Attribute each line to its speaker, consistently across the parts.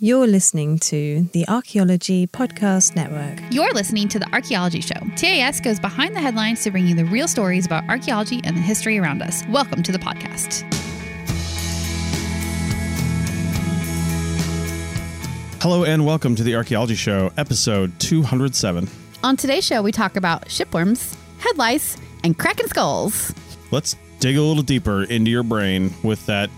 Speaker 1: You're listening to the Archaeology Podcast Network.
Speaker 2: You're listening to The Archaeology Show. TAS goes behind the headlines to bring you the real stories about archaeology and the history around us. Welcome to the podcast.
Speaker 3: Hello and welcome to the Archaeology Show, episode 207.
Speaker 2: On today's show, we talk about shipworms, head lice, and cracking skulls.
Speaker 3: Let's dig a little deeper into your brain with that.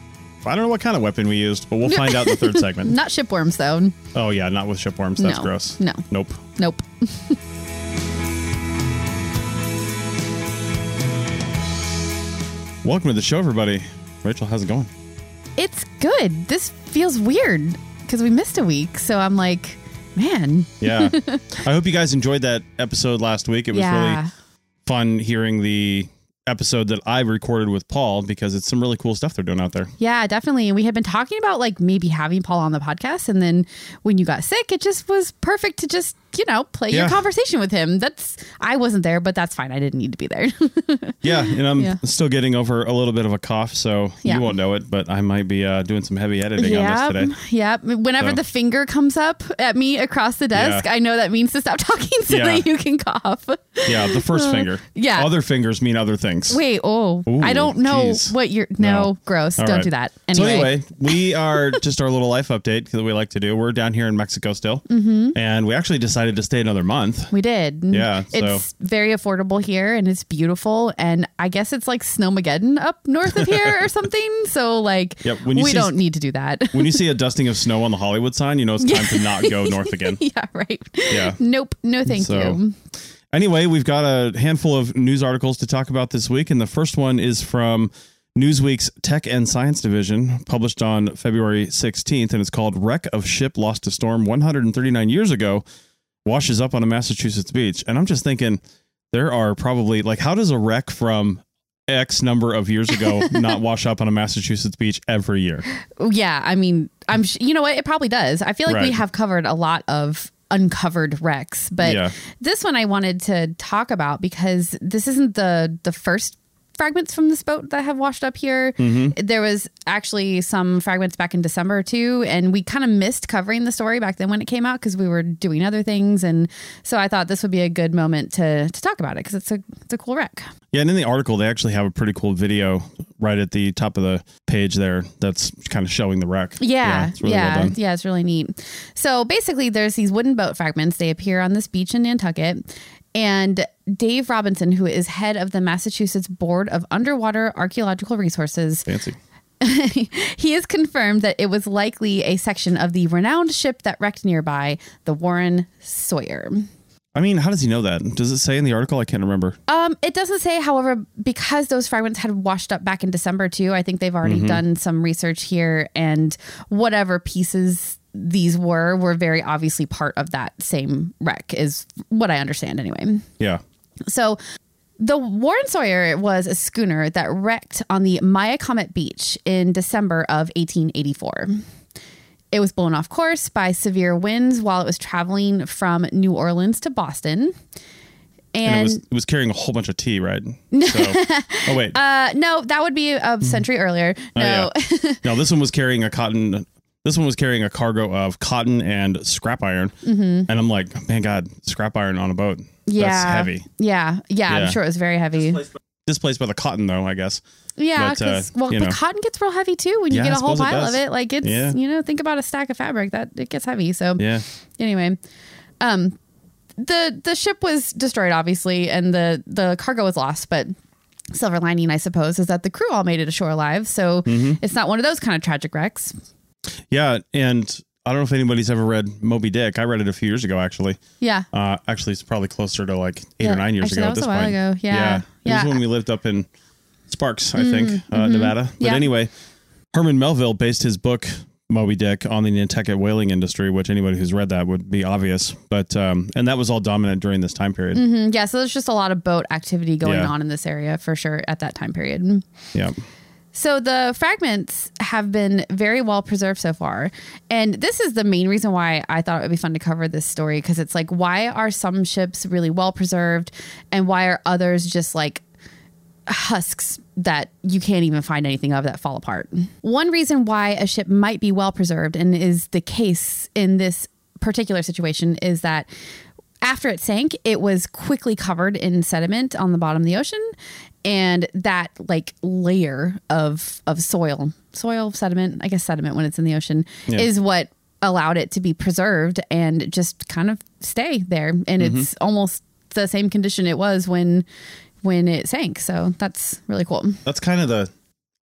Speaker 3: I don't know what kind of weapon we used, but we'll find out in the third segment.
Speaker 2: Not shipworms, though.
Speaker 3: Oh, yeah, not with shipworms. That's
Speaker 2: No.
Speaker 3: gross.
Speaker 2: No.
Speaker 3: Nope.
Speaker 2: Nope.
Speaker 3: Welcome to the show, everybody. Rachel, how's it going?
Speaker 2: It's good. This feels weird because we missed a week. So I'm like, man.
Speaker 3: Yeah. I hope you guys enjoyed that episode last week. It was
Speaker 2: Yeah.
Speaker 3: really fun hearing the episode that I recorded with Paul because it's some really cool stuff they're doing out there.
Speaker 2: Yeah, definitely. And we had been talking about like maybe having Paul on the podcast. And then when you got sick, it just was perfect to just, you know, play your conversation with him. That's, I wasn't there, but that's fine. I didn't need to be there.
Speaker 3: Yeah, and I'm
Speaker 2: Yeah.
Speaker 3: still getting over a little bit of a cough, so
Speaker 2: Yeah.
Speaker 3: you won't know it, but I might be uh, doing some heavy editing on this today.
Speaker 2: Yeah. Whenever
Speaker 3: So.
Speaker 2: the finger comes up at me across the desk,
Speaker 3: Yeah.
Speaker 2: I know that means to stop talking so
Speaker 3: Yeah.
Speaker 2: that you can cough.
Speaker 3: Yeah, the first finger.
Speaker 2: Uh, yeah.
Speaker 3: Other fingers mean other things.
Speaker 2: Wait, oh,
Speaker 3: Ooh,
Speaker 2: I don't know
Speaker 3: geez.
Speaker 2: what you're. No,
Speaker 3: No.
Speaker 2: gross.
Speaker 3: All
Speaker 2: don't
Speaker 3: right.
Speaker 2: do that.
Speaker 3: So
Speaker 2: Anyway.
Speaker 3: anyway, we are just our little life update that we like to do. We're down here in Mexico still, mm-hmm. and we actually decided to stay another month.
Speaker 2: We did.
Speaker 3: Yeah, so-
Speaker 2: It's very affordable here and it's beautiful. And I guess it's like Snowmageddon up north of here or something. So, like,
Speaker 3: Yep, when you
Speaker 2: we
Speaker 3: see-
Speaker 2: don't need to do that.
Speaker 3: When you see a dusting of snow on the Hollywood sign, you know it's time to not go north again.
Speaker 2: yeah, right.
Speaker 3: Yeah.
Speaker 2: Nope. No, thank
Speaker 3: So-
Speaker 2: you.
Speaker 3: Anyway, we've got a handful of news articles to talk about this week, and the first one is from Newsweek's Tech and Science Division, published on February 16th, and it's called Wreck of Ship Lost to Storm 139 Years Ago Washes Up on a Massachusetts Beach. And I'm just thinking, there are probably, like, how does a wreck from X number of years ago not wash up on a Massachusetts beach every year?
Speaker 2: Yeah. I mean, I'm, sh- you know what? It probably does. I feel like we have covered a lot of uncovered wrecks, but
Speaker 3: Yeah.
Speaker 2: this one I wanted to talk about because this isn't the the first fragments from this boat that have washed up here.
Speaker 3: Mm-hmm.
Speaker 2: There was actually some fragments back in December too, and we kind of missed covering the story back then when it came out because we were doing other things, and so I thought this would be a good moment to to talk about it because it's a it's a cool wreck.
Speaker 3: Yeah, and in the article, they actually have a pretty cool video right at the top of the page there that's kind of showing the wreck.
Speaker 2: Yeah,
Speaker 3: it's really
Speaker 2: yeah,
Speaker 3: well
Speaker 2: yeah, it's really neat. So basically, there's these wooden boat fragments. They appear on this beach in Nantucket, and Dave Robinson, who is head of the Massachusetts Board of Underwater Archaeological Resources,
Speaker 3: Fancy.
Speaker 2: he has confirmed that it was likely a section of the renowned ship that wrecked nearby, the Warren Sawyer.
Speaker 3: I mean, how does he know that? Does it say in the article? I can't remember.
Speaker 2: Um, it doesn't say, however, because those fragments had washed up back in December too. I think they've already done some research here, and whatever pieces these were were very obviously part of that same wreck, is what I understand anyway.
Speaker 3: Yeah.
Speaker 2: So. The Warren Sawyer was a schooner that wrecked on the Miacomet Beach in December of 1884. It was blown off course by severe winds while it was traveling from New Orleans to Boston.
Speaker 3: And,
Speaker 2: And,
Speaker 3: it was it was carrying a whole bunch of tea, right? So, oh wait,
Speaker 2: Uh, no, that would be a century earlier. No,
Speaker 3: Oh, yeah. no, this one was carrying a cotton. This one was carrying a cargo of cotton and scrap iron, and I'm like, man, God, scrap iron on a boat.
Speaker 2: Yeah,
Speaker 3: That's heavy.
Speaker 2: Yeah, yeah,
Speaker 3: Yeah.
Speaker 2: I'm sure it was very heavy.
Speaker 3: Displaced by the cotton, though, I guess.
Speaker 2: Yeah,
Speaker 3: but, uh,
Speaker 2: because well,
Speaker 3: you
Speaker 2: but
Speaker 3: know.
Speaker 2: cotton gets real heavy too when you
Speaker 3: Yeah,
Speaker 2: get a whole
Speaker 3: suppose it
Speaker 2: pile
Speaker 3: does.
Speaker 2: of it. Like it's
Speaker 3: Yeah.
Speaker 2: you know think about a stack of fabric that it gets heavy. So
Speaker 3: Yeah.
Speaker 2: anyway, um, the the ship was destroyed obviously, and the the cargo was lost, but. Silver lining, I suppose, is that the crew all made it ashore alive. So
Speaker 3: Mm-hmm.
Speaker 2: it's not one of those kind of tragic wrecks.
Speaker 3: Yeah, and I don't know if anybody's ever read Moby Dick. I read it a few years ago, actually.
Speaker 2: Yeah.
Speaker 3: Uh, actually, it's probably closer to like eight
Speaker 2: Yeah,
Speaker 3: or nine years
Speaker 2: actually,
Speaker 3: ago
Speaker 2: that
Speaker 3: at this
Speaker 2: a while
Speaker 3: point.
Speaker 2: ago. Yeah.
Speaker 3: it
Speaker 2: Yeah. Mm-hmm.
Speaker 3: was when we lived up in Sparks, I think, uh, Nevada. But
Speaker 2: Yeah.
Speaker 3: anyway, Herman Melville based his book Moby Dick on the Nantucket whaling industry, which anybody who's read that would be obvious. But um, and that was all dominant during this time period.
Speaker 2: Mhm, Yeah, so there's just a lot of boat activity going
Speaker 3: Yeah.
Speaker 2: on in this area for sure at that time period.
Speaker 3: Yeah.
Speaker 2: So the fragments have been very well preserved so far. And this is the main reason why I thought it would be fun to cover this story because it's like, why are some ships really well preserved and why are others just like husks that you can't even find anything of that fall apart? One reason why a ship might be well preserved and is the case in this particular situation is that after it sank, it was quickly covered in sediment on the bottom of the ocean, and that like layer of of soil, soil sediment, I guess sediment when it's in the ocean,
Speaker 3: Yeah.
Speaker 2: is what allowed it to be preserved and just kind of stay there. And mm-hmm. it's almost the same condition it was when when it sank. So that's really cool.
Speaker 3: That's kind of the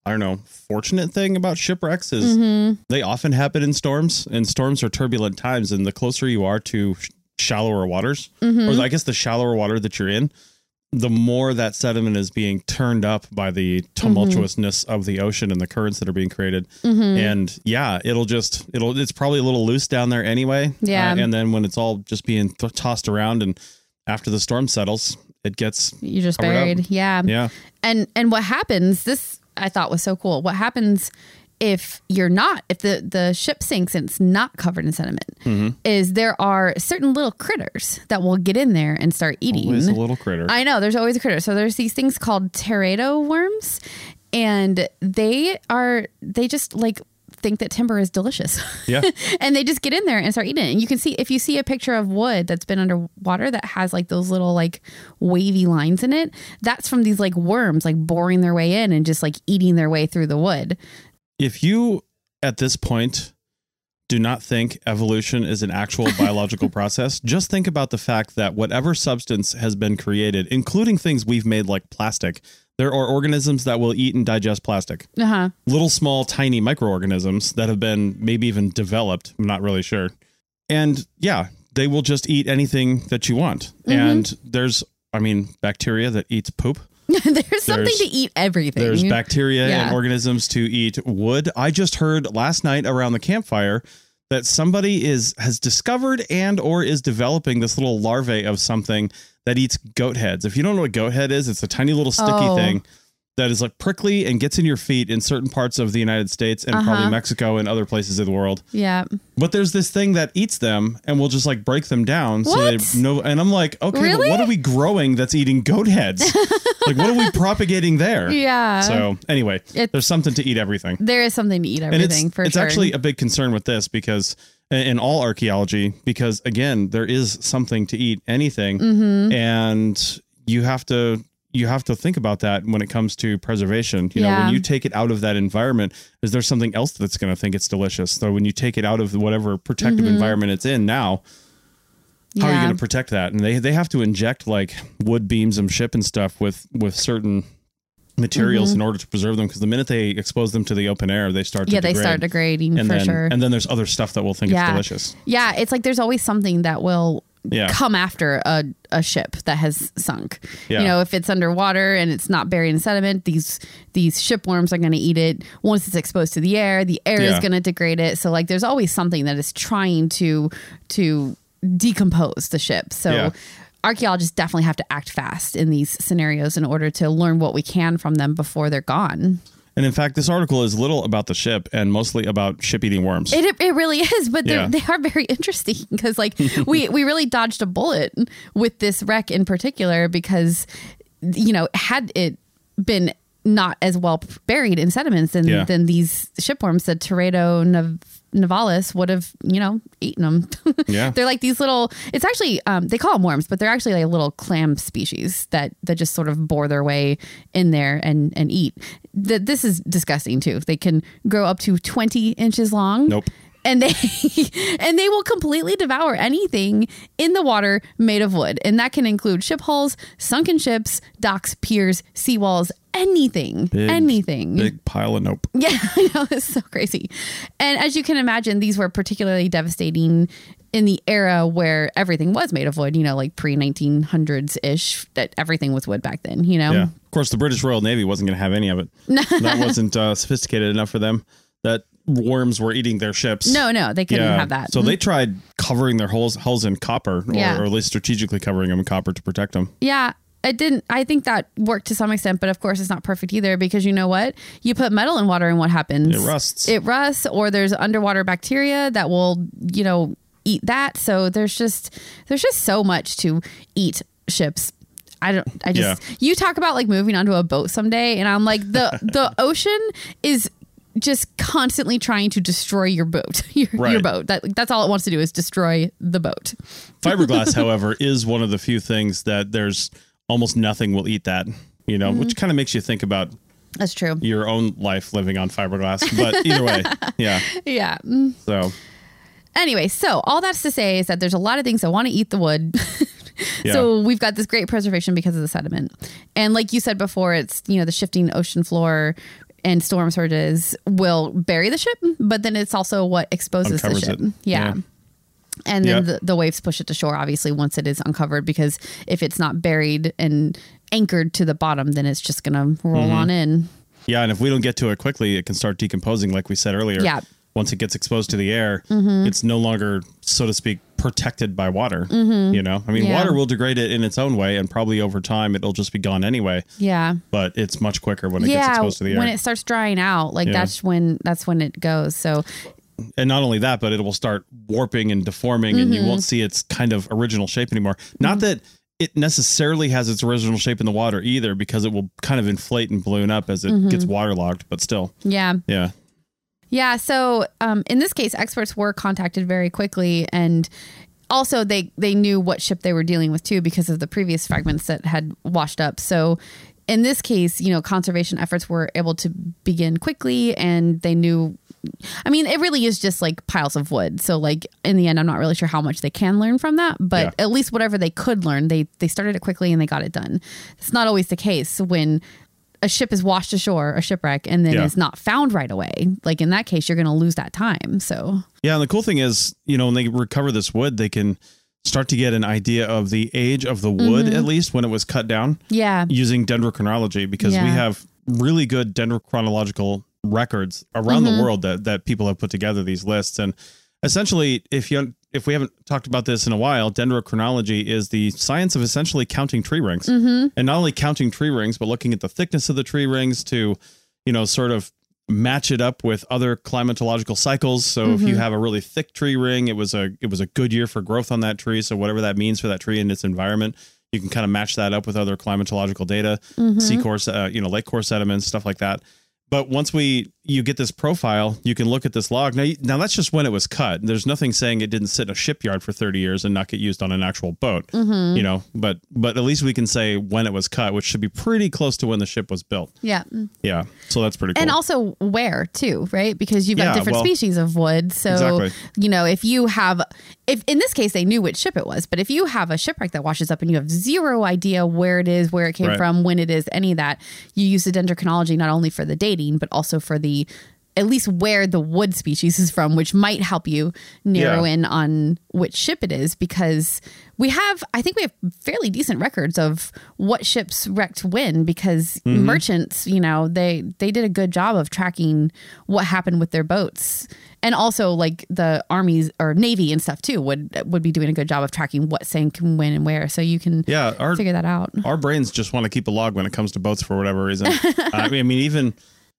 Speaker 3: I don't know, fortunate thing about shipwrecks is mm-hmm. they often happen in storms, and storms are turbulent times. And the closer you are to shallower waters, or mm-hmm. I guess the shallower water that you're in, the more that sediment is being turned up by the mm-hmm. tumultuousness of the ocean and the currents that are being created. Mm-hmm. And yeah, it'll just it'll it's probably a little loose down there anyway.
Speaker 2: Uh, yeah.
Speaker 3: Uh, and then when it's all just being th- tossed around, and after the storm settles, it gets
Speaker 2: You're just
Speaker 3: Covered up.
Speaker 2: buried. Yeah.
Speaker 3: yeah.
Speaker 2: and and what happens this i thought was so cool what happens if you're not if the the ship sinks and it's not covered in sediment
Speaker 3: Mm-hmm.
Speaker 2: is there are certain little critters that will get in there and start eating
Speaker 3: Always a little critter.
Speaker 2: i know there's always a critter so there's these things called teredo worms and they are they just like think that timber is delicious
Speaker 3: yeah.
Speaker 2: and they just get in there and start eating it. And you can see if you see a picture of wood that's been underwater that has like those little like wavy lines in it, that's from these like worms like boring their way in and just like eating their way through the wood.
Speaker 3: If you at this point do not think evolution is an actual biological process, just think about the fact that whatever substance has been created, including things we've made like plastic, there are organisms that will eat and digest plastic.
Speaker 2: Uh huh.
Speaker 3: Little, small, tiny microorganisms that have been maybe even developed. I'm not really sure. And yeah, they will just eat anything that you want. And there's, I mean, bacteria that eats poop.
Speaker 2: there's something
Speaker 3: There's-
Speaker 2: to eat everything.
Speaker 3: There's bacteria
Speaker 2: Yeah.
Speaker 3: and organisms to eat wood. I just heard last night around the campfire that somebody is has discovered and or is developing this little larvae of something that eats goat heads. If you don't know what goat head is, it's a tiny little sticky
Speaker 2: Oh.
Speaker 3: thing that is like prickly and gets in your feet in certain parts of the United States and
Speaker 2: Uh-huh.
Speaker 3: probably Mexico and other places of the world.
Speaker 2: yeah.
Speaker 3: But there's this thing that eats them and will just like break them down. So they know. And I'm like, okay,
Speaker 2: Really?
Speaker 3: what are we growing that's eating goat heads? like, what are we propagating there?
Speaker 2: Yeah.
Speaker 3: So anyway,
Speaker 2: It-
Speaker 3: there's something to eat everything.
Speaker 2: there is something to eat everything
Speaker 3: it's,
Speaker 2: for
Speaker 3: it's
Speaker 2: sure.
Speaker 3: actually a big concern with this because in all archaeology, because again, there is something to eat anything.
Speaker 2: Mm-hmm.
Speaker 3: And you have to you have to think about that when it comes to preservation. You know, when you take it out of that environment, is there something else that's going to think it's delicious? So when you take it out of whatever protective environment it's in now, how are you
Speaker 2: Mm-hmm.
Speaker 3: Going to protect that? And they they have to inject like wood beams and ship and stuff with with certain materials
Speaker 2: Mm-hmm.
Speaker 3: in order to preserve them because the minute they expose them to the open air, they start to
Speaker 2: yeah, they start degrading
Speaker 3: and
Speaker 2: for
Speaker 3: then
Speaker 2: sure.
Speaker 3: and then there's other stuff that will think
Speaker 2: Yeah.
Speaker 3: it's delicious.
Speaker 2: Yeah, it's like there's always something that will
Speaker 3: Yeah.
Speaker 2: come after a, a ship that has sunk.
Speaker 3: Yeah.
Speaker 2: You know, if it's underwater and it's not buried in sediment, these these ship worms are going to eat it. Once it's exposed to the air, the air is going to degrade it. So like there's always something that is trying to to decompose the ship. So
Speaker 3: Yeah.
Speaker 2: archaeologists definitely have to act fast in these scenarios in order to learn what we can from them before they're gone.
Speaker 3: And in fact, this article is little about the ship and mostly about ship eating worms.
Speaker 2: It, it really is, but
Speaker 3: Yeah.
Speaker 2: they are very interesting because like we we really dodged a bullet with this wreck in particular because you know had it been not as well buried in sediments than
Speaker 3: Yeah.
Speaker 2: than these shipworms, the Teredo nav- navalis would have you know eaten them.
Speaker 3: Yeah.
Speaker 2: they're like these little. It's actually um, they call them worms, but they're actually like a little clam species that that just sort of bore their way in there and and eat. Th- this is disgusting too. They can grow up to twenty inches long
Speaker 3: Nope.
Speaker 2: And they and they will completely devour anything in the water made of wood and that can include ship hulls sunken ships docks piers seawalls anything
Speaker 3: Big-
Speaker 2: anything
Speaker 3: Big pile of nope.
Speaker 2: yeah i know it's so crazy and as you can imagine these were particularly devastating in the era where everything was made of wood you know like pre 1900s ish that everything was wood back then you know
Speaker 3: Yeah. Of course, the British Royal Navy wasn't going to have any of it. that wasn't uh, sophisticated enough for them. That worms were eating their ships.
Speaker 2: No, no, they couldn't have that.
Speaker 3: So they mm. tried covering their holes hulls in copper, or,
Speaker 2: Yeah.
Speaker 3: or at least strategically covering them in copper to protect them.
Speaker 2: Yeah, it didn't. I think that worked to some extent, but of course, it's not perfect either because you know what? You put metal in water, and what happens?
Speaker 3: It rusts.
Speaker 2: It rusts, or there's underwater bacteria that will, you know, eat that. So there's just there's just so much to eat ships. I don't. I just you talk about like moving onto a boat someday, and I'm like the the ocean is just constantly trying to destroy your boat your, your boat that that's all it wants to do is destroy the boat
Speaker 3: Fiberglass, however, is one of the few things that there's almost nothing will eat that. You know,
Speaker 2: Mm-hmm.
Speaker 3: which kind of makes you think about
Speaker 2: that's true
Speaker 3: your own life living on fiberglass. But either way, yeah.
Speaker 2: yeah
Speaker 3: So
Speaker 2: Anyway, so all that's to say is that there's a lot of things that want to eat the wood.
Speaker 3: Yeah.
Speaker 2: So we've got this great preservation because of the sediment. And like you said before, it's, you know, the shifting ocean floor and storm surges will bury the ship, but then it's also what exposes the ship. Yeah.
Speaker 3: Yeah.
Speaker 2: And then
Speaker 3: Yep.
Speaker 2: the, the waves push it to shore, obviously, once it is uncovered, because if it's not buried and anchored to the bottom, then it's just going to roll
Speaker 3: Mm-hmm.
Speaker 2: on in.
Speaker 3: yeah, and if we don't get to it quickly, it can start decomposing, like we said earlier.
Speaker 2: Yeah.
Speaker 3: Once it gets exposed to the air,
Speaker 2: Mm-hmm.
Speaker 3: it's no longer, so to speak, protected by water. You know, I mean,
Speaker 2: Mm-hmm. Yeah.
Speaker 3: water will degrade it in its own way, and probably over time it'll just be gone anyway.
Speaker 2: Yeah.
Speaker 3: But it's much quicker when it gets exposed to the air.
Speaker 2: When it starts drying out, like
Speaker 3: Yeah.
Speaker 2: that's when that's when it goes. So
Speaker 3: and not only that, but it will start warping and deforming, and you
Speaker 2: Mm-hmm.
Speaker 3: won't see its kind of original shape anymore. Not that it necessarily has its original shape in the water either, because it will kind of inflate and balloon up as it
Speaker 2: Mm-hmm.
Speaker 3: gets waterlogged. But still,
Speaker 2: yeah.
Speaker 3: yeah,
Speaker 2: Yeah. So um, in this case, experts were contacted very quickly, and also they they knew what ship they were dealing with too because of the previous fragments that had washed up. So in this case, you know, conservation efforts were able to begin quickly, and they knew. I mean, it really is just like piles of wood. So, like in the end, I'm not really sure how much they can learn from that, but
Speaker 3: Yeah.
Speaker 2: at least whatever they could learn, they they started it quickly and they got it done. It's not always the case when a ship is washed ashore, a shipwreck, and then
Speaker 3: Yeah.
Speaker 2: is not found right away. Like in that case, you're going to lose that time. So
Speaker 3: yeah. And the cool thing is, you know, when they recover this wood, they can start to get an idea of the age of the wood,
Speaker 2: Mm-hmm.
Speaker 3: at least when it was cut down,
Speaker 2: yeah,
Speaker 3: using dendrochronology, because we have really good dendrochronological records around
Speaker 2: Mm-hmm.
Speaker 3: the world that that people have put together these lists and essentially if you if we haven't talked about this in a while dendrochronology is the science of essentially counting tree rings
Speaker 2: Mm-hmm.
Speaker 3: and not only counting tree rings but looking at the thickness of the tree rings to you know sort of match it up with other climatological cycles so if
Speaker 2: Mm-hmm.
Speaker 3: you have a really thick tree ring it was a it was a good year for growth on that tree so whatever that means for that tree and its environment you can kind of match that up with other climatological data
Speaker 2: Mm-hmm.
Speaker 3: sea core uh, you know lake core sediments stuff like that but once we you get this profile, you can look at this log. Now, now that's just when it was cut. There's nothing saying it didn't sit in a shipyard for 30 years and not get used on an actual boat.
Speaker 2: Mm-hmm.
Speaker 3: You know, but but at least we can say when it was cut, which should be pretty close to when the ship was built.
Speaker 2: yeah,
Speaker 3: Yeah, so that's pretty cool.
Speaker 2: and also where too, right? Because you've got
Speaker 3: Yeah,
Speaker 2: different
Speaker 3: well-
Speaker 2: species of wood. So
Speaker 3: Exactly.
Speaker 2: you know, if you have, if in this case they knew which ship it was, but if you have a shipwreck that washes up and you have zero idea where it is, where it came
Speaker 3: Right.
Speaker 2: from, when it is, any of that, you use the dendrochronology not only for the dating but also for the at least where the wood species is from, which might help you narrow
Speaker 3: Yeah.
Speaker 2: in on which ship it is because we have, I think we have fairly decent records of what ships wrecked when because
Speaker 3: Mm-hmm.
Speaker 2: merchants, you know, they they did a good job of tracking what happened with their boats. And also like the armies or navy and stuff too would would be doing a good job of tracking what sank and when and where. So you can
Speaker 3: yeah, our
Speaker 2: figure that out.
Speaker 3: our brains just want to keep a log when it comes to boats for whatever reason. I mean, I mean, even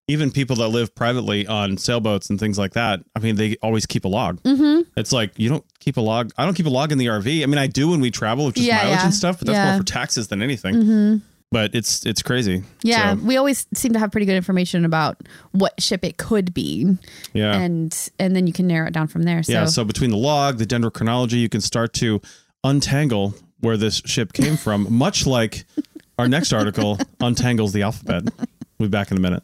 Speaker 3: even people that live privately on sailboats and things like that. I mean, they always keep a log. Mm-hmm. It's like you don't keep a log. I don't keep a log in the RV. I mean, I do when we travel, with just
Speaker 2: Yeah,
Speaker 3: mileage
Speaker 2: yeah.
Speaker 3: and stuff, but that's
Speaker 2: Yeah.
Speaker 3: more for taxes than anything. But it's it's crazy.
Speaker 2: Yeah,
Speaker 3: So,
Speaker 2: we always seem to have pretty good information about what ship it could be.
Speaker 3: yeah.
Speaker 2: And and then you can narrow it down from there. So,
Speaker 3: Yeah. So between the log, the dendrochronology, you can start to untangle where this ship came from, much like our next article untangles the alphabet. We'll be back in a minute.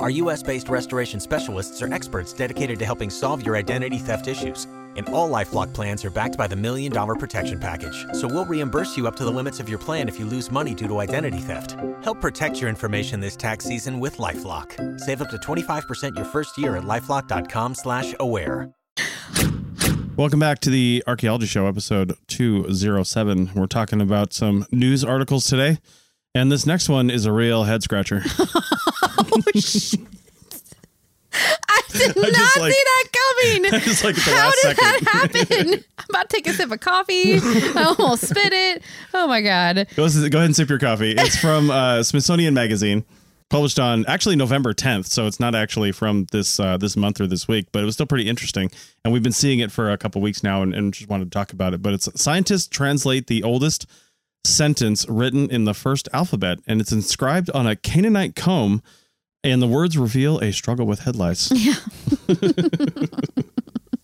Speaker 4: Our US based restoration specialists are experts dedicated to helping solve your identity theft issues. And all LifeLock plans are backed by the Million Dollar Protection Package. So we'll reimburse you up to the limits of your plan if you lose money due to identity theft. Help protect your information this tax season with LifeLock. Save up to 25% your first year at LifeLock.com slash aware.
Speaker 3: Welcome back to the Archaeology Show, episode 207. We're talking about some news articles today. And this next one is a real head scratcher.
Speaker 2: I did
Speaker 3: I
Speaker 2: not
Speaker 3: like-
Speaker 2: see that coming.
Speaker 3: Just like the
Speaker 2: How did
Speaker 3: second.
Speaker 2: that happen? I'm about to take a sip of coffee. I almost spit it. Oh my god.
Speaker 3: Go, go ahead and sip your coffee. It's from uh, Smithsonian Magazine, published on actually November 10th, so it's not actually from this uh, this month or this week, but it was still pretty interesting. And we've been seeing it for a couple weeks now, and, and just wanted to talk about it. But it's scientists translate the oldest sentence written in the first alphabet, and it's inscribed on a Canaanite comb. And the words reveal a struggle with headlights. lice.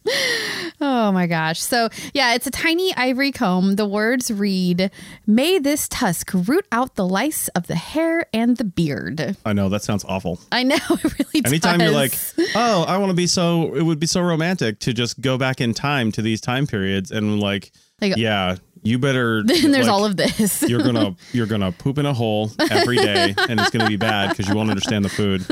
Speaker 2: Oh my gosh. So, yeah, it's a tiny ivory comb. The words read, May this tusk root out the lice of the hair and the beard.
Speaker 3: I know that sounds awful.
Speaker 2: I know it really does.
Speaker 3: Anytime you're like, oh, I want to be so, it would be so romantic to just go back in time to these time periods and like,
Speaker 2: Like-
Speaker 3: yeah, you better.
Speaker 2: then there's
Speaker 3: like,
Speaker 2: all of this.
Speaker 3: you're gonna you're gonna poop in a hole every day, and it's gonna be bad because you won't understand the food.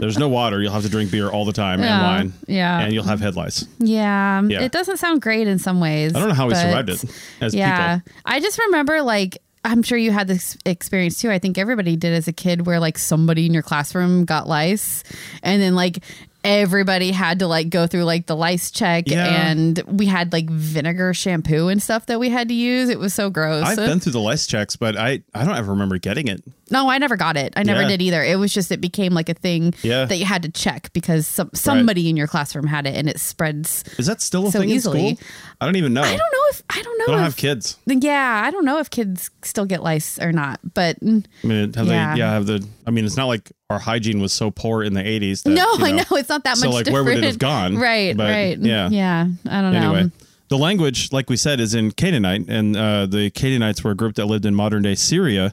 Speaker 3: There's no water. You'll have to drink beer all the time and wine.
Speaker 2: yeah.
Speaker 3: and you'll have head lice.
Speaker 2: yeah,
Speaker 3: Yeah.
Speaker 2: It doesn't sound great in some ways.
Speaker 3: I don't know how we survived it as
Speaker 2: yeah.
Speaker 3: people.
Speaker 2: I just remember like I'm sure you had this experience too. I think everybody did as a kid where like somebody in your classroom got lice and then like everybody had to like go through like the lice check
Speaker 3: Yeah.
Speaker 2: and we had like vinegar shampoo and stuff that we had to use. It was so gross.
Speaker 3: I've been through the lice checks, but I I don't ever remember getting it.
Speaker 2: No, I never got it. I never
Speaker 3: Yeah.
Speaker 2: did either. It was just it became like a thing
Speaker 3: Yeah.
Speaker 2: that you had to check because some, somebody in your classroom had it and it spreads
Speaker 3: Is that still a
Speaker 2: So
Speaker 3: thing
Speaker 2: easily.
Speaker 3: in school? I don't even know.
Speaker 2: I don't know if I don't know
Speaker 3: I don't
Speaker 2: if,
Speaker 3: have kids.
Speaker 2: Yeah, I don't know if kids still get lice or not, but
Speaker 3: I mean, have
Speaker 2: Yeah.
Speaker 3: they? Yeah, have the. I mean, it's not like our hygiene was so poor in the 80s. That,
Speaker 2: no,
Speaker 3: you
Speaker 2: I know it's not that
Speaker 3: so
Speaker 2: much.
Speaker 3: like,
Speaker 2: different.
Speaker 3: where would it have gone?
Speaker 2: Right,
Speaker 3: But,
Speaker 2: right.
Speaker 3: Yeah.
Speaker 2: yeah. I don't know.
Speaker 3: Anyway, the language, like we said, is in Canaanite, and uh, the Canaanites were a group that lived in modern day Syria,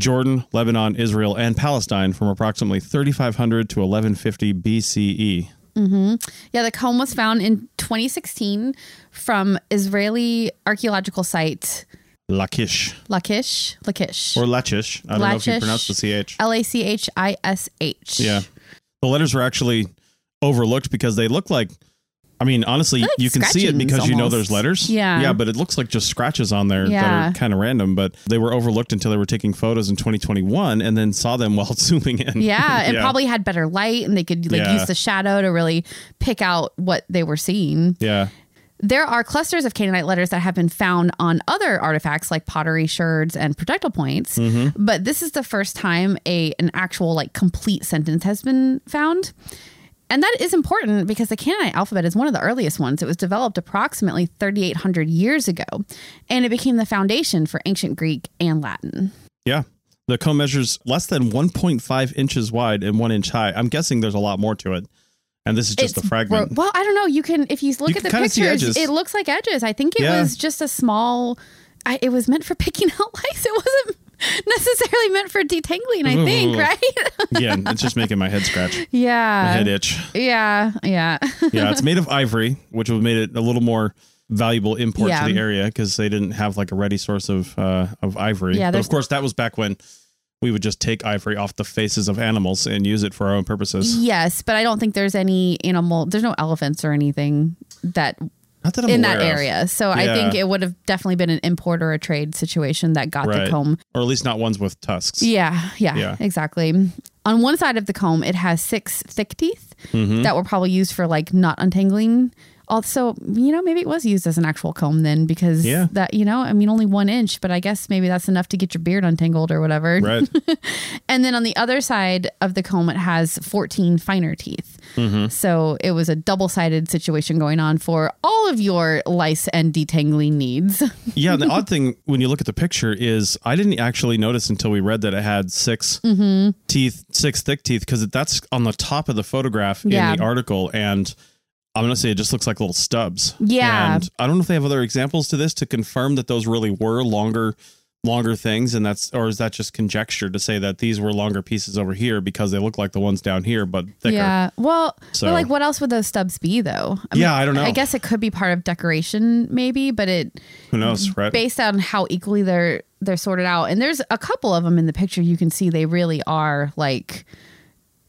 Speaker 3: Jordan, Lebanon, Israel, and Palestine from approximately 3500 to 1150 BCE. Mm-hmm.
Speaker 2: Yeah, the comb was found in 2016 from Israeli archaeological site
Speaker 3: Lachish
Speaker 2: Lachish, Lachish,
Speaker 3: or Lachish. I don't know if you
Speaker 2: Lachish.
Speaker 3: pronounce the CH.
Speaker 2: L A C H I S H.
Speaker 3: Yeah. The letters were actually overlooked because they look like I mean, honestly,
Speaker 2: like
Speaker 3: you can see it because you know
Speaker 2: almost.
Speaker 3: there's letters.
Speaker 2: Yeah.
Speaker 3: Yeah, but it looks like just scratches on there that are kind of random. But they were overlooked until they were taking photos in 2021 and then saw them while zooming in.
Speaker 2: Yeah, and probably had better light, and they could like
Speaker 3: Yeah.
Speaker 2: use the shadow to really pick out what they were seeing.
Speaker 3: Yeah.
Speaker 2: There are clusters of Canaanite letters that have been found on other artifacts like pottery sherds and projectile points,
Speaker 3: Mm-hmm.
Speaker 2: but this is the first time a an actual like complete sentence has been found. And that is important because the Canaanite alphabet is one of the earliest ones. It was developed approximately 3,800 years ago, and it became the foundation for ancient Greek and Latin.
Speaker 3: Yeah. The comb measures less than 1.5 inches wide and one inch high. I'm guessing there's a lot more to it. And this is just
Speaker 2: It's
Speaker 3: a fragment.
Speaker 2: well, I don't know. You can if you look
Speaker 3: You
Speaker 2: at the
Speaker 3: can kinda see
Speaker 2: pictures, it looks like edges. I think it
Speaker 3: Yeah.
Speaker 2: was just a small. I, it was meant for picking out lice. It wasn't necessarily meant for detangling. I think, right?
Speaker 3: yeah, it's just making my head scratch. My
Speaker 2: yeah,
Speaker 3: head itch.
Speaker 2: yeah, yeah.
Speaker 3: Yeah, it's made of ivory, which would made it a little more valuable import
Speaker 2: Yeah.
Speaker 3: to the area because they didn't have like a ready source of uh, of ivory.
Speaker 2: Yeah,
Speaker 3: but of course that was back when we would just take ivory off the faces of animals and use it for our own purposes.
Speaker 2: yes, but I don't think there's any animal. There's no elephants or anything that
Speaker 3: Not that I'm
Speaker 2: in that
Speaker 3: of.
Speaker 2: area. So I think it would have definitely been an import or a trade situation that got
Speaker 3: Right.
Speaker 2: the comb
Speaker 3: or at least not ones with tusks.
Speaker 2: Yeah, yeah,
Speaker 3: Yeah.
Speaker 2: exactly. On one side of the comb, it has six thick teeth
Speaker 3: Mm-hmm.
Speaker 2: that were probably used for like knot untangling. Also, you know, maybe it was used as an actual comb then because
Speaker 3: Yeah.
Speaker 2: that, you know, I mean, only one inch, but I guess maybe that's enough to get your beard untangled or whatever.
Speaker 3: Right.
Speaker 2: And then on the other side of the comb, it has 14 finer teeth.
Speaker 3: Mm-hmm.
Speaker 2: So it was a double sided situation going on for all of your lice and detangling needs.
Speaker 3: yeah, and the odd thing when you look at the picture is I didn't actually notice until we read that it had 6
Speaker 2: Mm-hmm.
Speaker 3: teeth, six thick teeth, because that's on the top of the photograph
Speaker 2: Yeah.
Speaker 3: in the article. And I'm gonna say it just looks like little stubs.
Speaker 2: Yeah.
Speaker 3: And I don't know if they have other examples to this to confirm that those really were longer longer things and that's or is that just conjecture to say that these were longer pieces over here because they look like the ones down here but thicker.
Speaker 2: Yeah. Well,
Speaker 3: So-
Speaker 2: but like, what else would those stubs be, though? I
Speaker 3: Yeah, I don't know.
Speaker 2: I guess it could be part of decoration, maybe, but it
Speaker 3: Who knows, right?
Speaker 2: based on how equally they're they're sorted out. And there's a couple of them in the picture. You can see they really are like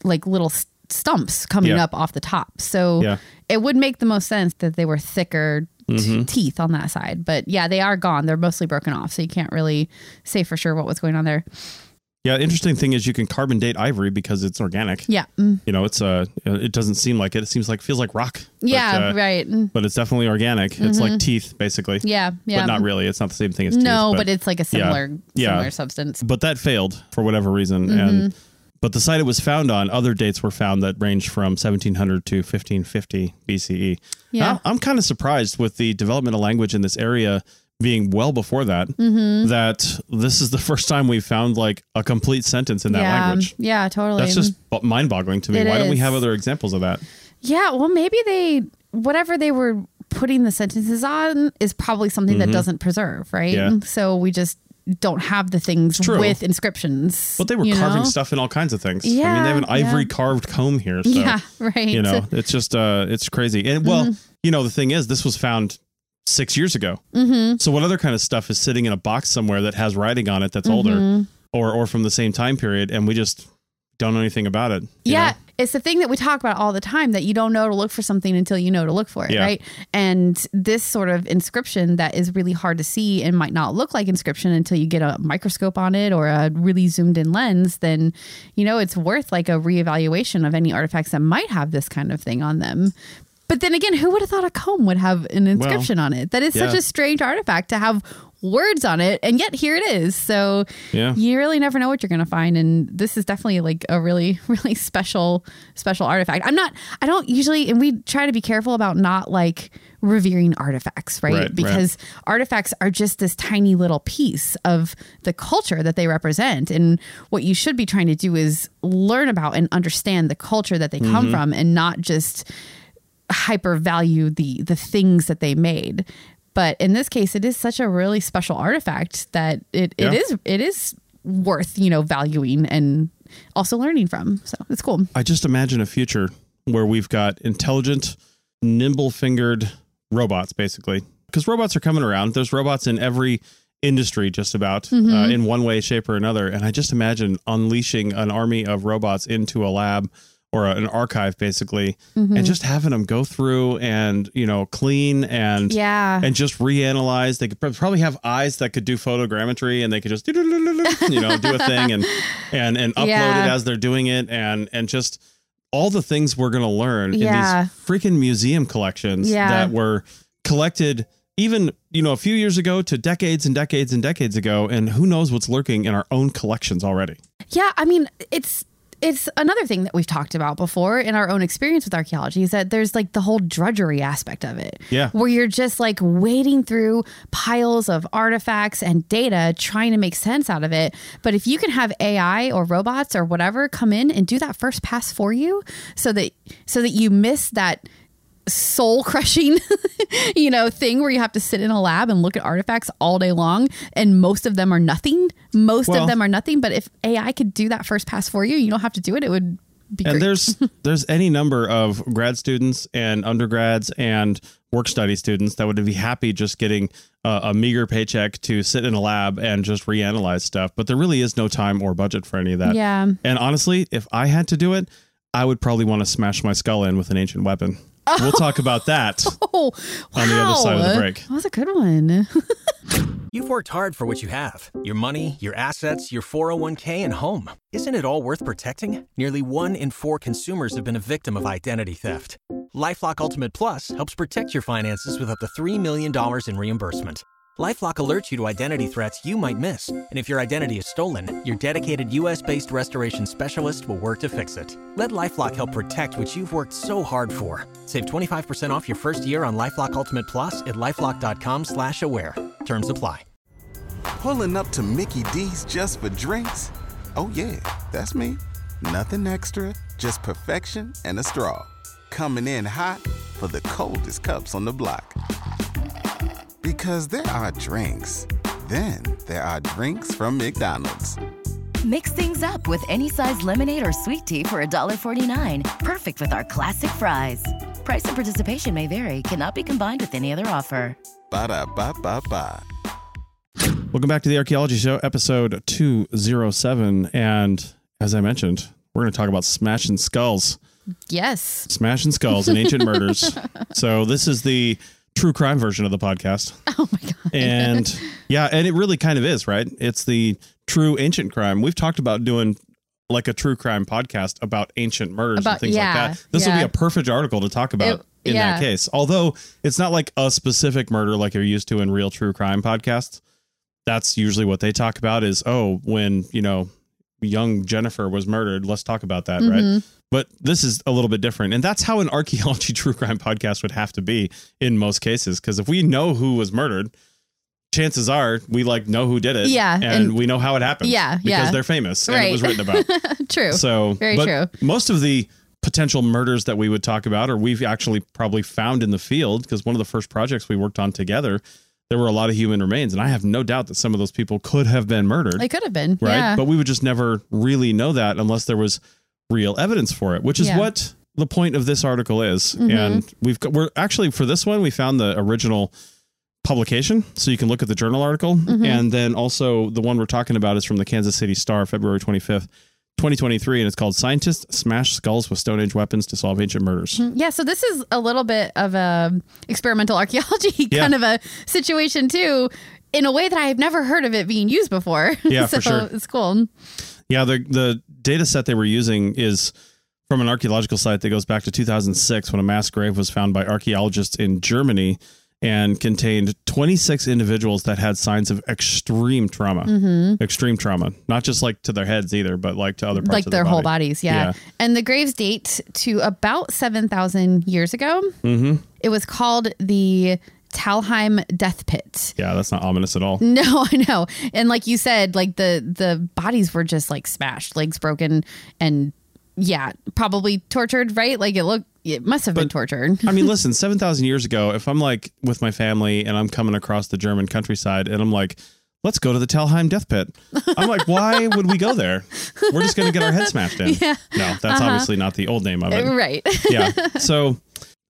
Speaker 2: like little stumps coming
Speaker 3: Yeah.
Speaker 2: up off the top. So
Speaker 3: Yeah.
Speaker 2: It would make the most sense that they were thicker. t-
Speaker 3: Mm-hmm.
Speaker 2: teeth on that side, but yeah, they are gone. They're mostly broken off, so you can't really say for sure what was going on there.
Speaker 3: yeah, interesting thing is you can carbon date ivory because it's organic.
Speaker 2: Yeah, mm.
Speaker 3: You know, it's uh it doesn't seem like it. It seems like feels like rock. But,
Speaker 2: yeah,
Speaker 3: uh,
Speaker 2: right.
Speaker 3: But it's definitely organic. It's like teeth basically.
Speaker 2: Yeah, yeah.
Speaker 3: But not really. It's not the same thing as teeth.
Speaker 2: No, but, it's like a similar
Speaker 3: Yeah.
Speaker 2: similar substance.
Speaker 3: but that failed for whatever reason
Speaker 2: Mm-hmm.
Speaker 3: and but the site it was found on other dates were found that range from 1700 to 1550 bce
Speaker 2: Yeah.
Speaker 3: Now, i'm kind of surprised with the development of language in this area being well before that
Speaker 2: Mm-hmm.
Speaker 3: that this is the first time we've found like a complete sentence in that
Speaker 2: yeah,
Speaker 3: language
Speaker 2: yeah, totally.
Speaker 3: that's just mind-boggling to me
Speaker 2: It
Speaker 3: why don't we have other examples of that
Speaker 2: yeah. Well, maybe they whatever they were putting the sentences on is probably something that doesn't preserve, right?
Speaker 3: Mm-hmm. Yeah.
Speaker 2: So we just don't have the things with inscriptions.
Speaker 3: but they were carving
Speaker 2: know?
Speaker 3: stuff in all kinds of things Yeah, i mean they have an ivory
Speaker 2: yeah.
Speaker 3: carved comb here so
Speaker 2: Yeah, right.
Speaker 3: you know it's just uh it's crazy and well
Speaker 2: Mm-hmm.
Speaker 3: you know the thing is this was found six years ago mm-hmm. so what other kind of stuff is sitting in a box somewhere that has writing on it that's
Speaker 2: Mm-hmm.
Speaker 3: older or or from the same time period and we just don't know anything about it
Speaker 2: yeah,
Speaker 3: know?
Speaker 2: It's the thing that we talk about all the time that you don't know to look for something until you know to look for it,
Speaker 3: Yeah.
Speaker 2: right? And this sort of inscription that is really hard to see and might not look like inscription until you get a microscope on it or a really zoomed in lens, then you know it's worth like a reevaluation of any artifacts that might have this kind of thing on them. But then again, who would have thought a comb would have an inscription on it? That is such a strange artifact to have words on it, and yet here it is. So
Speaker 3: Yeah.
Speaker 2: you really never know what you're going to find and this is definitely like a really really special special artifact i'm not i don't usually and we try to be careful about not like revering artifacts right,
Speaker 3: Right, right.
Speaker 2: because artifacts are just this tiny little piece of the culture that they represent and what you should be trying to do is learn about and understand the culture that they
Speaker 3: Mm-hmm.
Speaker 2: come from and not just hyper value the the things that they made but in this case it is such a really special artifact that it, it
Speaker 3: Yeah.
Speaker 2: is it is worth you know valuing and also learning from. So it's cool.
Speaker 3: I just imagine a future where we've got intelligent nimble fingered robots basically. Because robots are coming around. There's robots in every industry just about uh, in one way shape or another. And i just imagine unleashing an army of robots into a lab or an archive basically and mm-hmm. just having them go through and you know clean and
Speaker 2: Yeah.
Speaker 3: and just reanalyze they could probably have eyes that could do photogrammetry and they could just you know do a thing and and and upload
Speaker 2: Yeah.
Speaker 3: it as they're doing it and and just all the things we're going to learn
Speaker 2: Yeah.
Speaker 3: in these freaking museum collections
Speaker 2: Yeah.
Speaker 3: that were collected even you know a few years ago to decades and decades and decades ago and who knows what's lurking in our own collections already
Speaker 2: Yeah, I mean, it's it's another thing that we've talked about before in our own experience with archaeology is that there's like the whole drudgery aspect of it.
Speaker 3: Yeah.
Speaker 2: Where you're just like wading through piles of artifacts and data trying to make sense out of it. But if you can have AI or robots or whatever come in and do that first pass for you so that so that you miss that soul crushing you know thing where you have to sit in a lab and look at artifacts all day long and most of them are nothing most
Speaker 3: Well-
Speaker 2: of them are nothing but if ai could do that first pass for you you don't have to do it it would be
Speaker 3: and
Speaker 2: great.
Speaker 3: there's there's any number of grad students and undergrads and work study students that would be happy just getting a, a meager paycheck to sit in a lab and just reanalyze stuff but there really is no time or budget for any of that
Speaker 2: Yeah.
Speaker 3: and honestly if i had to do it i would probably want to smash my skull in with an ancient weapon we'll talk about that
Speaker 2: oh
Speaker 3: on the other side of the break.
Speaker 2: that was a good one
Speaker 4: You've worked hard for what you have your money, your assets, your 401k, and home. Isn't it all worth protecting? Nearly one in four consumers have been a victim of identity theft. Lifelock Ultimate Plus helps protect your finances with up to $3 million in reimbursement. Lifelock alerts you to identity threats you might miss. And if your identity is stolen, your dedicated US based restoration specialist will work to fix it. Let Lifelock help protect what you've worked so hard for. Save 25% off your first year on Lifelock Ultimate Plus at lifelock.com slash aware. Terms apply.
Speaker 5: Pulling up to Mickey D's just for drinks? Oh, yeah, that's me. Nothing extra, just perfection and a straw. coming in hot for the coldest cups on the block. Because there are drinks, then there are drinks from McDonald's.
Speaker 6: Mix things up with any size lemonade or sweet tea for $1.49. Perfect with our classic fries. Price and participation may vary, cannot be combined with any other offer.
Speaker 5: Ba da ba ba ba.
Speaker 3: Welcome back to the Archaeology Show, episode 207. And as I mentioned, we're going to talk about smashing skulls.
Speaker 2: Yes.
Speaker 3: Smashing skulls and ancient murders. So, this is the true crime version of the podcast.
Speaker 2: Oh my god.
Speaker 3: And yeah, and it really kind of is, right? It's the true ancient crime. We've talked about doing like a true crime podcast about ancient murders
Speaker 2: About-
Speaker 3: and things
Speaker 2: yeah,
Speaker 3: like that. This would be a perfect article to talk about
Speaker 2: It-
Speaker 3: in
Speaker 2: yeah.
Speaker 3: that case. Although it's not like a specific murder like you're used to in real true crime podcasts. That's usually what they talk about is, oh, when, you know, young Jennifer was murdered, let's talk about that,
Speaker 2: Mm-hmm.
Speaker 3: right? But this is a little bit different. And that's how an archaeology true crime podcast would have to be in most cases. Because if we know who was murdered, chances are we like know who did it.
Speaker 2: Yeah,
Speaker 3: And,
Speaker 2: and-
Speaker 3: we know how it happened.
Speaker 2: Yeah,
Speaker 3: Because
Speaker 2: yeah.
Speaker 3: they're famous and it was written about.
Speaker 2: True.
Speaker 3: So
Speaker 2: Very true.
Speaker 3: Most of the potential murders that we would talk about, or we've actually probably found in the field, because one of the first projects we worked on together, there were a lot of human remains, and I have no doubt that some of those people could have been murdered,
Speaker 2: They could have been.
Speaker 3: right?
Speaker 2: Yeah.
Speaker 3: But we would just never really know that unless there was real evidence for it, which is
Speaker 2: Yeah. Mm-hmm.
Speaker 3: what the point of this article is. And we've got, we're actually for this one we found the original publication so you can look at the journal article
Speaker 2: Mm-hmm.
Speaker 3: and then also the one we're talking about is from the Kansas City Star February 25th 2023 and it's called scientists smash skulls with stone age weapons to solve ancient murders
Speaker 2: Yeah, so this is a little bit of a experimental archaeology
Speaker 3: Yeah.
Speaker 2: kind of a situation too, in a way that I have never heard of it being used before.
Speaker 3: Yeah,
Speaker 2: so
Speaker 3: for sure.
Speaker 2: It's cool.
Speaker 3: yeah the the data set they were using is from an archaeological site that goes back to 2006 when a mass grave was found by archaeologists in Germany and contained 26 individuals that had signs of extreme trauma
Speaker 2: Mm-hmm.
Speaker 3: extreme trauma not just like to their heads either but like to other parts
Speaker 2: Like
Speaker 3: of
Speaker 2: their
Speaker 3: their
Speaker 2: whole bodies, yeah.
Speaker 3: Yeah.
Speaker 2: And the graves date to about 7,000 years ago.
Speaker 3: Mm-hmm.
Speaker 2: It was called the Talheim Death Pit.
Speaker 3: yeah that's not ominous at all
Speaker 2: No, I know. And like you said, like the the bodies were just like smashed, legs broken, and yeah, probably tortured, right? Like it looked, it must have been tortured.
Speaker 3: I mean, listen, 7,000 years ago, if I'm like with my family and I'm coming across the German countryside and I'm like, let's go to the Talheim death pit. I'm like, why would we go there? We're just going to get our head smashed in.
Speaker 2: Yeah.
Speaker 3: No, that's uh-huh. obviously not the old name of it.
Speaker 2: right.
Speaker 3: Yeah. So,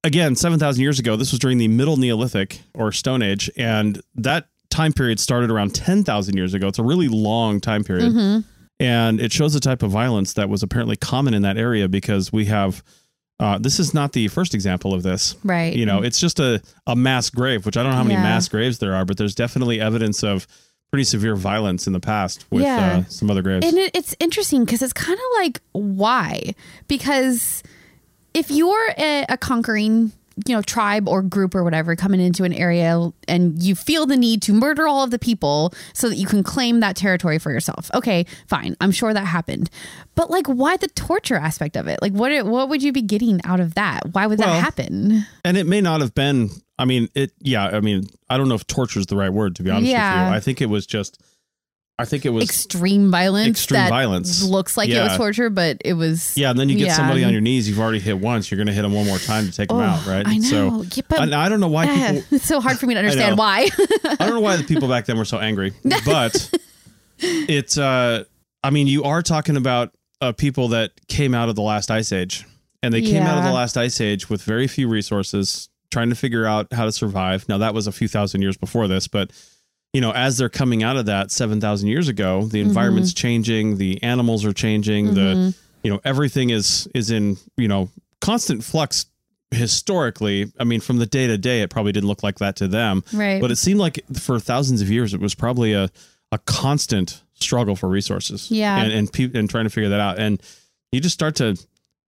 Speaker 3: again, 7,000 years ago, this was during the Middle Neolithic or Stone Age. And that time period started around 10,000 years ago. It's a really long time period.
Speaker 2: Mm-hmm.
Speaker 3: And it shows the type of violence that was apparently common in that area because we have. Uh, this is not the first example of this.
Speaker 2: Right.
Speaker 3: You know, it's just a, a mass grave, which I don't know how many
Speaker 2: Yeah.
Speaker 3: mass graves there are, but there's definitely evidence of pretty severe violence in the past with
Speaker 2: Yeah.
Speaker 3: uh, some other graves.
Speaker 2: And it, it's interesting because it's kind of like why? Because if you're a, a conquering, you know, tribe or group or whatever coming into an area and you feel the need to murder all of the people so that you can claim that territory for yourself. Okay, fine. I'm sure that happened. But like why the torture aspect of it? Like what what would you be getting out of that? Why would
Speaker 3: Well,
Speaker 2: that happen?
Speaker 3: And it may not have been. I mean, it. Yeah. I mean, I don't know if torture is the right word to be honest
Speaker 2: Yeah.
Speaker 3: with you. I think it was just. I think it was.
Speaker 2: Extreme violence
Speaker 3: extreme
Speaker 2: that
Speaker 3: violence.
Speaker 2: looks like it was torture, but it was
Speaker 3: yeah, and then you get
Speaker 2: yeah.
Speaker 3: somebody on your knees. You've already hit once. You're going to hit them one more time to take them
Speaker 2: Oh,
Speaker 3: out, right?
Speaker 2: I know.
Speaker 3: So,
Speaker 2: Yeah, but-
Speaker 3: and I don't know why people.
Speaker 2: it's so hard for me to understand
Speaker 3: know.
Speaker 2: why.
Speaker 3: I don't know why the people back then were so angry, but it's. uh I mean, you are talking about uh, people that came out of the last ice age, and they came out of the last ice age with very few resources, trying to figure out how to survive. Now that was a few thousand years before this, but you know, as they're coming out of that seven thousand years ago, the environment's mm-hmm. changing, the animals are changing, the mm-hmm. you know everything is is in you know constant flux historically. I mean from the day to day it probably didn't look like that to them.
Speaker 2: Right.
Speaker 3: but it seemed like for thousands of years it was probably a, a constant struggle for resources.
Speaker 2: Yeah.
Speaker 3: and and, pe- and trying to figure that out. And you just start to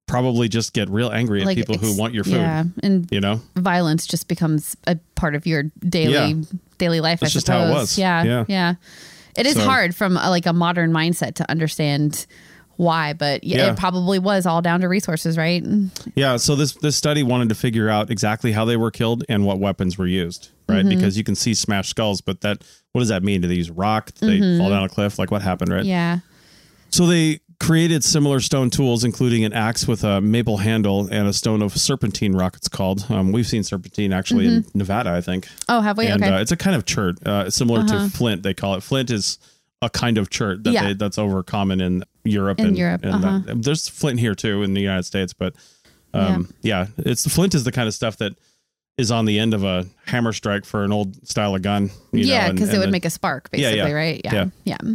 Speaker 3: probably just get real angry at
Speaker 2: Like
Speaker 3: people who want your food
Speaker 2: Yeah, and
Speaker 3: you know
Speaker 2: violence just becomes a part of your daily
Speaker 3: Yeah.
Speaker 2: daily life.
Speaker 3: That's
Speaker 2: I
Speaker 3: just how it
Speaker 2: suppose.
Speaker 3: was.
Speaker 2: Yeah,
Speaker 3: Yeah.
Speaker 2: yeah. It is
Speaker 3: So-
Speaker 2: hard from a, like a modern mindset to understand why, but yeah, it probably was all down to resources, right?
Speaker 3: Yeah, so this this study wanted to figure out exactly how they were killed and what weapons were used, right?
Speaker 2: Mm-hmm.
Speaker 3: Because you can see smashed skulls, but that what does that mean? Do they use rock? Do they fall down a cliff? Like what happened, right?
Speaker 2: Mm-hmm. Yeah,
Speaker 3: So they created similar stone tools, including an axe with a maple handle and a stone of serpentine rock. It's called. Um, we've seen serpentine actually in Nevada, I think.
Speaker 2: Oh, have we?
Speaker 3: and
Speaker 2: okay.
Speaker 3: uh, it's a kind of chert, uh, similar to flint. They call it flint is a kind of chert that
Speaker 2: Yeah.
Speaker 3: they, that's over common in Europe
Speaker 2: In
Speaker 3: and
Speaker 2: Europe,
Speaker 3: and
Speaker 2: uh-huh.
Speaker 3: that- there's flint here too in the United States, but um, yeah. it's the flint is the kind of stuff that is on the end of a hammer strike for an old style of gun. You
Speaker 2: yeah, because it would make a spark,
Speaker 3: Yeah,
Speaker 2: basically,
Speaker 3: yeah.
Speaker 2: right?
Speaker 3: Yeah.
Speaker 2: Yeah.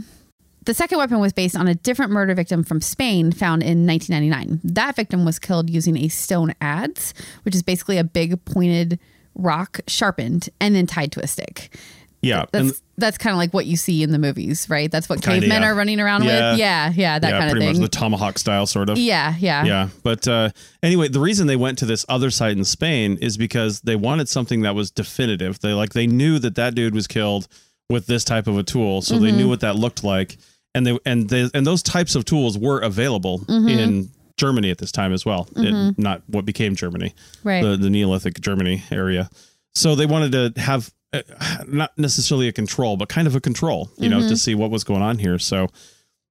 Speaker 2: The second weapon was based on a different murder victim from Spain found in 1999. That victim was killed using a stone adze, which is basically a big pointed rock sharpened and then tied to a stick.
Speaker 3: yeah,
Speaker 2: That's
Speaker 3: and
Speaker 2: that's kind of like what you see in the movies, right? That's what
Speaker 3: Kinda,
Speaker 2: cavemen
Speaker 3: yeah.
Speaker 2: are running around
Speaker 3: Yeah.
Speaker 2: with. Yeah, yeah, that
Speaker 3: yeah,
Speaker 2: kind of
Speaker 3: pretty
Speaker 2: thing.
Speaker 3: much the tomahawk style sort of.
Speaker 2: yeah, yeah,
Speaker 3: Yeah. But uh, anyway, the reason they went to this other site in Spain is because they wanted something that was definitive. They like they knew that that dude was killed with this type of a tool, so they
Speaker 2: Mm-hmm.
Speaker 3: knew what that looked like, and they and they and those types of tools were available
Speaker 2: Mm-hmm.
Speaker 3: in Germany at this time as well. It- not what became Germany,
Speaker 2: Right.
Speaker 3: The, the Neolithic Germany area. So they wanted to have uh, not necessarily a control, but kind of a control, you know,
Speaker 2: Mm-hmm.
Speaker 3: to see what was going on here. So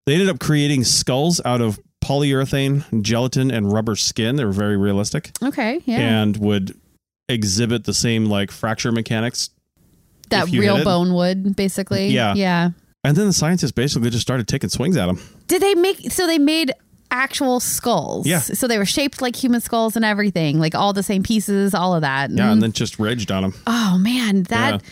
Speaker 3: they ended up creating skulls out of polyurethane, gelatin, and rubber skin. They were very realistic
Speaker 2: Okay, yeah.
Speaker 3: and would exhibit the same like fracture mechanics.
Speaker 2: that real bone would, basically.
Speaker 3: Yeah.
Speaker 2: Yeah.
Speaker 3: And then the scientists basically just started taking swings at them.
Speaker 2: Did they make so they made actual skulls?
Speaker 3: Yeah.
Speaker 2: So they were shaped like human skulls and everything, like all the same pieces, all of that.
Speaker 3: Yeah, and mm-hmm. then just raged on them.
Speaker 2: oh man, that
Speaker 3: Yeah.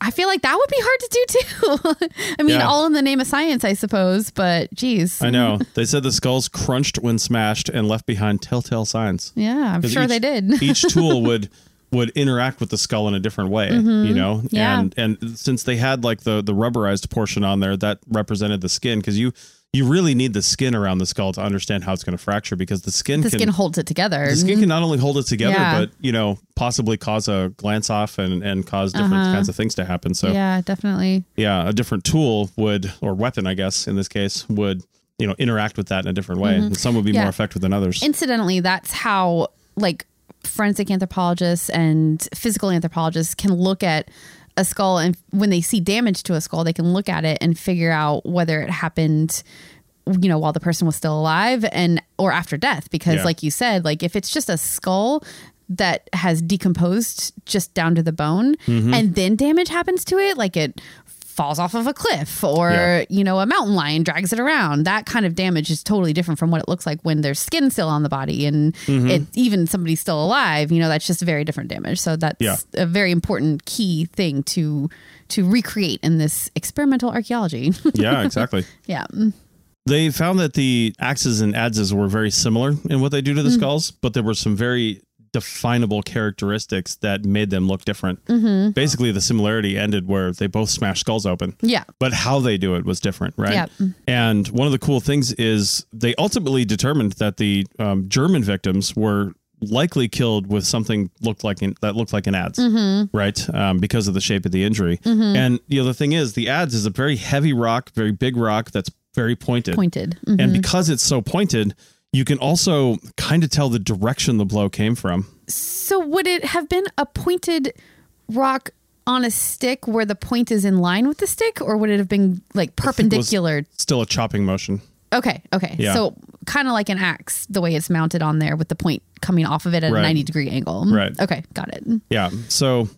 Speaker 2: I feel like that would be hard to do too. I mean,
Speaker 3: Yeah.
Speaker 2: all in the name of science, I suppose, but geez.
Speaker 3: I know. they said the skulls crunched when smashed and left behind telltale signs.
Speaker 2: yeah, I'm sure
Speaker 3: each-
Speaker 2: they did.
Speaker 3: each tool would would interact with the skull in a different way, you know.
Speaker 2: Mm-hmm. Yeah.
Speaker 3: And and since they had like the the rubberized portion on there, that represented the skin because you you really need the skin around the skull to understand how it's going to fracture because the skin
Speaker 2: the
Speaker 3: can
Speaker 2: skin holds it together.
Speaker 3: the skin can not only hold it together
Speaker 2: Yeah.
Speaker 3: but you know possibly cause a glance off and and cause different kinds of things to happen. So yeah.
Speaker 2: Uh-huh. yeah,
Speaker 3: a different tool would or weapon, I guess in this case would you know interact with that in a different way. And some would be
Speaker 2: Mm-hmm. Yeah.
Speaker 3: more effective than others.
Speaker 2: Incidentally, that's how like forensic anthropologists and physical anthropologists can look at a skull and when they see damage to a skull, they can look at it and figure out whether it happened you know while the person was still alive and or after death because
Speaker 3: Yeah.
Speaker 2: like you said like if it's just a skull that has decomposed just down to the bone
Speaker 3: Mm-hmm.
Speaker 2: and then damage happens to it like it falls off of a cliff or
Speaker 3: Yeah.
Speaker 2: you know a mountain lion drags it around that kind of damage is totally different from what it looks like when there's skin still on the body and
Speaker 3: Mm-hmm.
Speaker 2: it even somebody's still alive you know that's just very different damage so that's
Speaker 3: Yeah.
Speaker 2: a very important key thing to to recreate in this experimental archaeology
Speaker 3: yeah, exactly.
Speaker 2: yeah
Speaker 3: They found that the axes and adzes were very similar in what they do to the skulls, but there were some very definable characteristics that made them look different. Basically, the similarity ended where they both smashed skulls open.
Speaker 2: yeah
Speaker 3: But how they do it was different, right?
Speaker 2: Yep.
Speaker 3: And one of the cool things is they ultimately determined that the um, German victims were likely killed with something looked like an, that looked like an adze, right? Um, because of the shape of the injury. And the other thing is, the adze is a very heavy rock, very big rock that's very pointed.
Speaker 2: pointed Mhm.
Speaker 3: And because it's so pointed, you can also kind of tell the direction the blow came from.
Speaker 2: so would it have been a pointed rock on a stick where the point is in line with the stick or would it have been like perpendicular
Speaker 3: Still a chopping motion.
Speaker 2: okay okay
Speaker 3: Yeah.
Speaker 2: so kind of like an axe the way it's mounted on there with the point coming off of it at
Speaker 3: Right.
Speaker 2: a 90 degree angle
Speaker 3: Right.
Speaker 2: okay got it
Speaker 3: Yeah. So,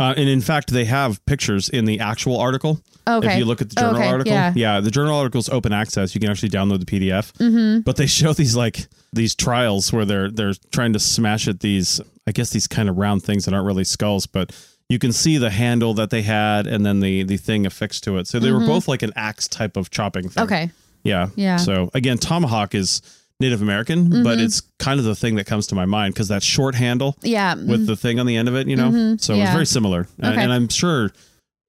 Speaker 3: uh, and in fact, they have pictures in the actual article.
Speaker 2: Okay.
Speaker 3: If you look at the journal
Speaker 2: Okay,
Speaker 3: article,
Speaker 2: yeah.
Speaker 3: the journal article is open access. You can actually download the PDF. Mm-hmm. But they show these like these trials where they're they're trying to smash at these, I guess these kind of round things that aren't really skulls, but you can see the handle that they had and then the the thing affixed to it. So they were both like an axe type of chopping thing.
Speaker 2: Mm-hmm. okay
Speaker 3: Yeah.
Speaker 2: Yeah.
Speaker 3: So again, tomahawk is Native American, but it's kind of the thing that comes to my mind because that short handle
Speaker 2: yeah
Speaker 3: with the thing on the end of it, you know. So it's
Speaker 2: Mm-hmm. yeah.
Speaker 3: very similar, and,
Speaker 2: Okay.
Speaker 3: and I'm sure.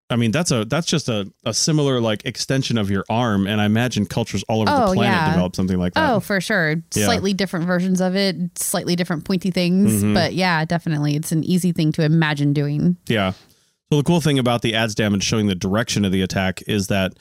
Speaker 3: I mean, that's a that's just a, a similar like extension of your arm, and I imagine cultures all over
Speaker 2: Oh,
Speaker 3: the planet
Speaker 2: yeah.
Speaker 3: develop something like that.
Speaker 2: Oh, for sure.
Speaker 3: Yeah.
Speaker 2: Slightly different versions of it, slightly different pointy things.
Speaker 3: Mm-hmm.
Speaker 2: But yeah, definitely. It's an easy thing to imagine doing.
Speaker 3: Yeah. Well, the cool thing about the adze damage showing the direction of the attack is that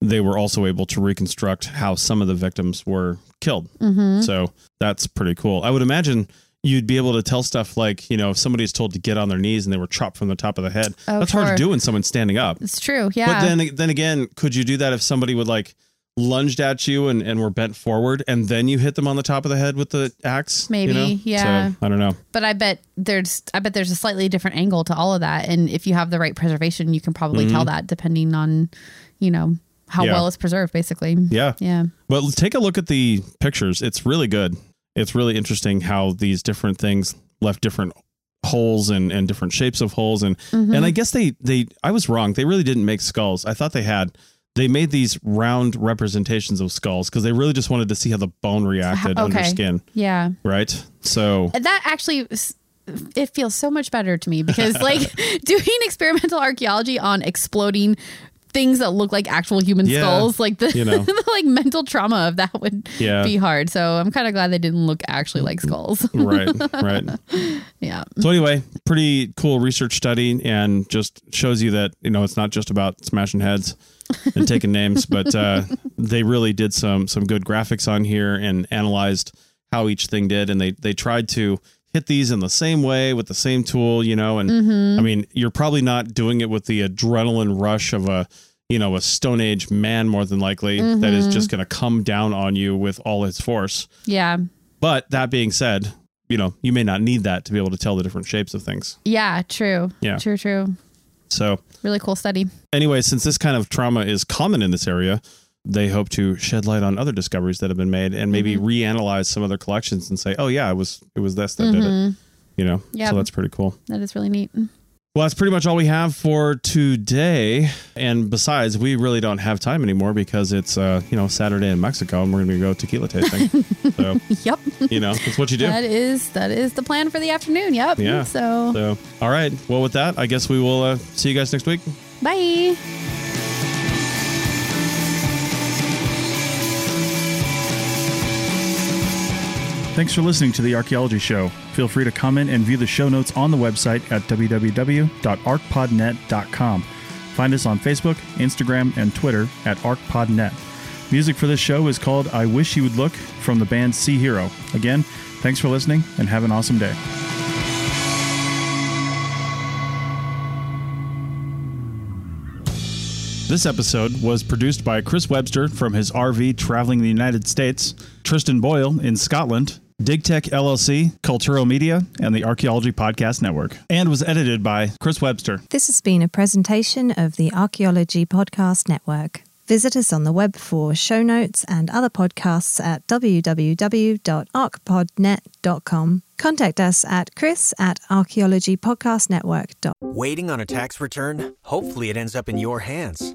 Speaker 3: they were also able to reconstruct how some of the victims were killed.
Speaker 2: Mm-hmm.
Speaker 3: So that's pretty cool. I would imagine you'd be able to tell stuff like, you know, if somebody's told to get on their knees and they were chopped from the top of the head.
Speaker 2: Oh,
Speaker 3: that's hard to do when someone's standing up.
Speaker 2: It's true. Yeah.
Speaker 3: But then then again, could you do that if somebody would like lunged at you and, and were bent forward and then you hit them on the top of the head with the axe?
Speaker 2: Maybe,
Speaker 3: you know?
Speaker 2: yeah.
Speaker 3: So, I don't know.
Speaker 2: But I bet there's I bet there's a slightly different angle to all of that. And if you have the right preservation, you can probably tell that depending on, you know, how.
Speaker 3: Yeah.
Speaker 2: well it's preserved, basically.
Speaker 3: Yeah.
Speaker 2: Yeah.
Speaker 3: But take a look at the pictures. It's really good. It's really interesting how these different things left different holes and, and different shapes of holes and
Speaker 2: Mm-hmm.
Speaker 3: and I guess they they I was wrong. They really didn't make skulls. I thought they had they made these round representations of skulls because they really just wanted to see how the bone reacted under skin,
Speaker 2: Yeah.
Speaker 3: right? So
Speaker 2: that actually it feels so much better to me because like doing experimental archaeology on exploding things that look like actual human
Speaker 3: Yeah,
Speaker 2: skulls like the,
Speaker 3: you know.
Speaker 2: the like mental trauma of that would
Speaker 3: Yeah.
Speaker 2: be hard so i'm kind of glad they didn't look actually like skulls
Speaker 3: right, right.
Speaker 2: yeah
Speaker 3: So anyway, pretty cool research study and just shows you that, you know, it's not just about smashing heads and taking names, but uh, they really did some some good graphics on here and analyzed how each thing did and they they tried to hit these in the same way with the same tool, you know, and mm-hmm. I mean, you're probably not doing it with the adrenaline rush of a you know, a Stone Age man more than likely that is mm-hmm. just going to come down on you with all its force.
Speaker 2: yeah
Speaker 3: But that being said, you know, you may not need that to be able to tell the different shapes of things.
Speaker 2: yeah true
Speaker 3: Yeah.
Speaker 2: true true
Speaker 3: So,
Speaker 2: really cool study
Speaker 3: anyway, since this kind of trauma is common in this area, they hope to shed light on other discoveries that have been made and maybe reanalyze some of their collections and say, "Oh yeah, it was it was this that did it." You know,
Speaker 2: Yep.
Speaker 3: so that's pretty cool.
Speaker 2: that is really neat
Speaker 3: Well, that's pretty much all we have for today. And besides, we really don't have time anymore because it's uh, you know Saturday in Mexico and we're going to go tequila tasting. so
Speaker 2: yep
Speaker 3: you know, it's what you do.
Speaker 2: that is that is the plan for the afternoon yep
Speaker 3: Yeah.
Speaker 2: so
Speaker 3: So, all right. Well, with that, I guess we will uh, see you guys next week.
Speaker 2: bye
Speaker 7: Thanks for listening to The Archaeology Show. Feel free to comment and view the show notes on the website at www.archpodnet.com. Find us on Facebook, Instagram, and Twitter at ArchPodNet. Music for this show is called I Wish You Would Look from the band Sea Hero. Again, thanks for listening and have an awesome day.
Speaker 3: This episode was produced by Chris Webster from his RV traveling the United States, Tristan Boyle in Scotland, DigTech LLC, Culturo Media, and the Archaeology Podcast Network, and was edited by Chris Webster.
Speaker 1: This has been a presentation of the Archaeology Podcast Network. Visit us on the web for show notes and other podcasts at www.archpodnet.com. Contact us at chris at archaeologypodcastnetwork.com.
Speaker 4: Waiting on a tax return? Hopefully, it ends up in your hands.